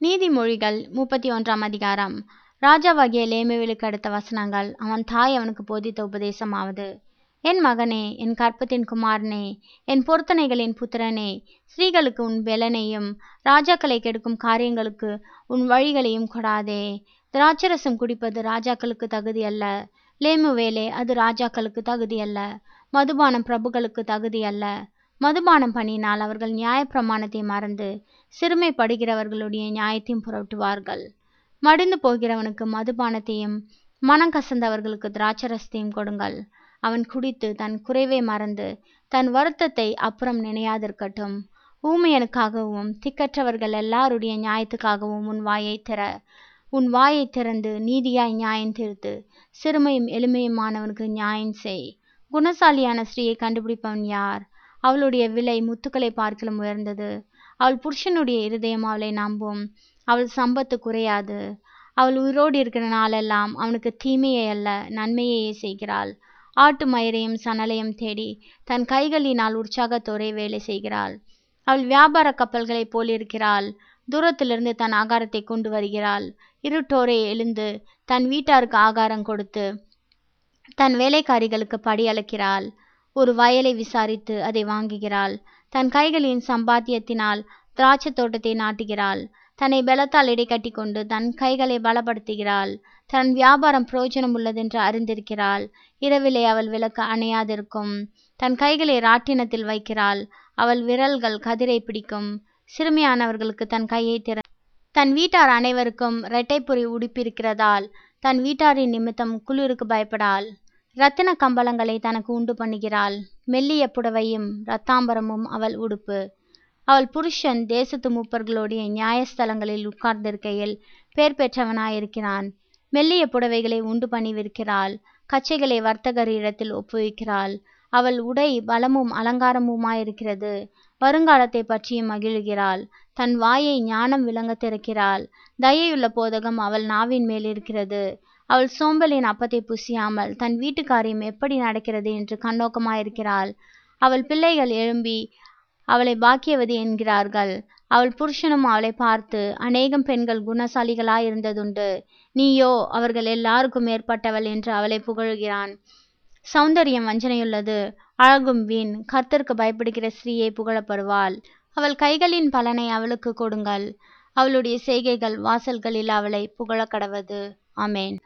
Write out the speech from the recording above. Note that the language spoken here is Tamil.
நீதிமொழிகள் முப்பத்தி ஒன்றாம் அதிகாரம். ராஜாவாகிய லேமேவிலுக்கு அடுத்த வசனங்கள் அவன் தாய் அவனுக்கு போதித்த உபதேசமாவது. என் மகனே என் கற்பத்தின் குமாரனே என் பொருத்தனைகளின் புத்திரனே ஸ்ரீகளுக்கு உன் வெலனையும் ராஜாக்களை கெடுக்கும் காரியங்களுக்கு உன் வழிகளையும் கொடாதே. திராட்சரசம் குடிப்பது ராஜாக்களுக்கு தகுதி அல்ல. லேமுவேலே அது ராஜாக்களுக்கு தகுதி அல்ல. மதுபானம் பிரபுகளுக்கு தகுதி அல்ல. மதுபானம் பண்ணினால் அவர்கள் நியாயப்பிரமாணத்தை மறந்து சிறுமைப்படுகிறவர்களுடைய நியாயத்தையும் புரட்டுவார்கள். மடிந்து போகிறவனுக்கு மதுபானத்தையும் மனம் கசந்தவர்களுக்கு திராட்சரசத்தையும் கொடுங்கள். அவன் குடித்து தன் குறைவை மறந்து தன் வருத்தத்தை அப்புறம் நினையாதிருக்கட்டும். ஊமையனுக்காகவும் திக்கற்றவர்கள் எல்லாருடைய நியாயத்துக்காகவும் உன் வாயை திற உன் வாயை திறந்து நீதியாய் நியாயம் தீர்த்து சிறுமையும் எளிமையுமானவனுக்கு நியாயம் செய். குணசாலியான ஸ்ரீயை கண்டுபிடிப்பவன் யார்? அவளுடைய விலை முத்துக்களை பார்க்கலும் உயர்ந்தது. அவள் புருஷனுடைய இருதயம் அவளை நம்பும். அவள் சம்பத்து குறையாது. அவள் உயிரோடு இருக்கிற நாளெல்லாம் அவனுக்கு தீமையை அல்ல நன்மையையே செய்கிறாள். ஆட்டு மயிரையும் சணலையும் தேடி தன் கைகளினால் உற்சாகத்தோரை வேலை செய்கிறாள். அவள் வியாபார கப்பல்களைப் போல் இருக்கிறாள். தூரத்திலிருந்து தன் ஆகாரத்தை கொண்டு வருகிறாள். இருட்டோரை எழுந்து தன் வீட்டாருக்கு ஆகாரம் கொடுத்து தன் வேலைக்காரிகளுக்கு படி அளக்கிறாள். ஒரு வயலை விசாரித்து அதை வாங்குகிறாள். தன் கைகளின் சம்பாத்தியத்தினால் திராட்சை தோட்டத்தை நாட்டுகிறாள். தன்னை பலத்தால் இடைக்கட்டி கொண்டு தன் கைகளை பலப்படுத்துகிறாள். தன் வியாபாரம் பிரயோஜனம் உள்ளதென்று அறிந்திருக்கிறாள். இரவிலே அவள் விளக்கு அணையாதிருக்கும். தன் கைகளை ராட்டினத்தில் வைக்கிறாள். அவள் விரல்கள் கதிரை பிடிக்கும். சிறுமியானவர்களுக்கு தன் கையை திற தன் வீட்டார் அனைவருக்கும் இரட்டைப்புரி உடுப்பிருக்கிறதால் தன் வீட்டாரின் நிமித்தம் குளிருக்கு பயப்படாள். இரத்தின கம்பளங்களை தனக்கு உண்டு பண்ணுகிறாள். மெல்லிய புடவையும் ரத்தாம்பரமும் அவள் உடுப்பு. அவள் புருஷன் தேசத்து மூப்பர்களுடைய நியாயஸ்தலங்களில் உட்கார்ந்திருக்கையில் பேர் பெற்றவனாயிருக்கிறான். மெல்லிய புடவைகளை உண்டு பண்ணி விற்கிறாள் கச்சைகளை வர்த்தகரிடத்தில் ஒப்புவிக்கிறாள். அவள் உடை பலமும் அலங்காரமுமாயிருக்கிறது. வருங்காலத்தை பற்றியும் மகிழ்கிறாள். தன் வாயை ஞானம் விளங்க திறக்கிறாள் தயையுள்ள போதகம் அவள் நாவின் மேல் இருக்கிறது அவள் சோம்பலின் அப்பத்தை புசியாமல் தன் வீட்டுக்காரியம் எப்படி நடக்கிறது என்று கண்ணோக்கமாயிருக்கிறாள். அவள் பிள்ளைகள் எழும்பி அவளை பாக்கியவதி என்கிறார்கள். அவள் புருஷனும் அவளை பார்த்து அநேகம் பெண்கள் குணசாலிகளாயிருந்ததுண்டு. நீயோ அவர்கள் எல்லாருக்கும் மேற்பட்டவள் என்று அவளை புகழ்கிறான். சௌந்தரியம் வஞ்சனையுள்ளது. அழகும் வீண். கர்த்தருக்கு பயப்படுகிற ஸ்ரீயை புகழப்படுவாள். அவள் கைகளின் பலனை அவளுக்கு கொடுங்கள். அவளுடைய செய்கைகள் வாசல்களில் அவளை புகழ கடவது.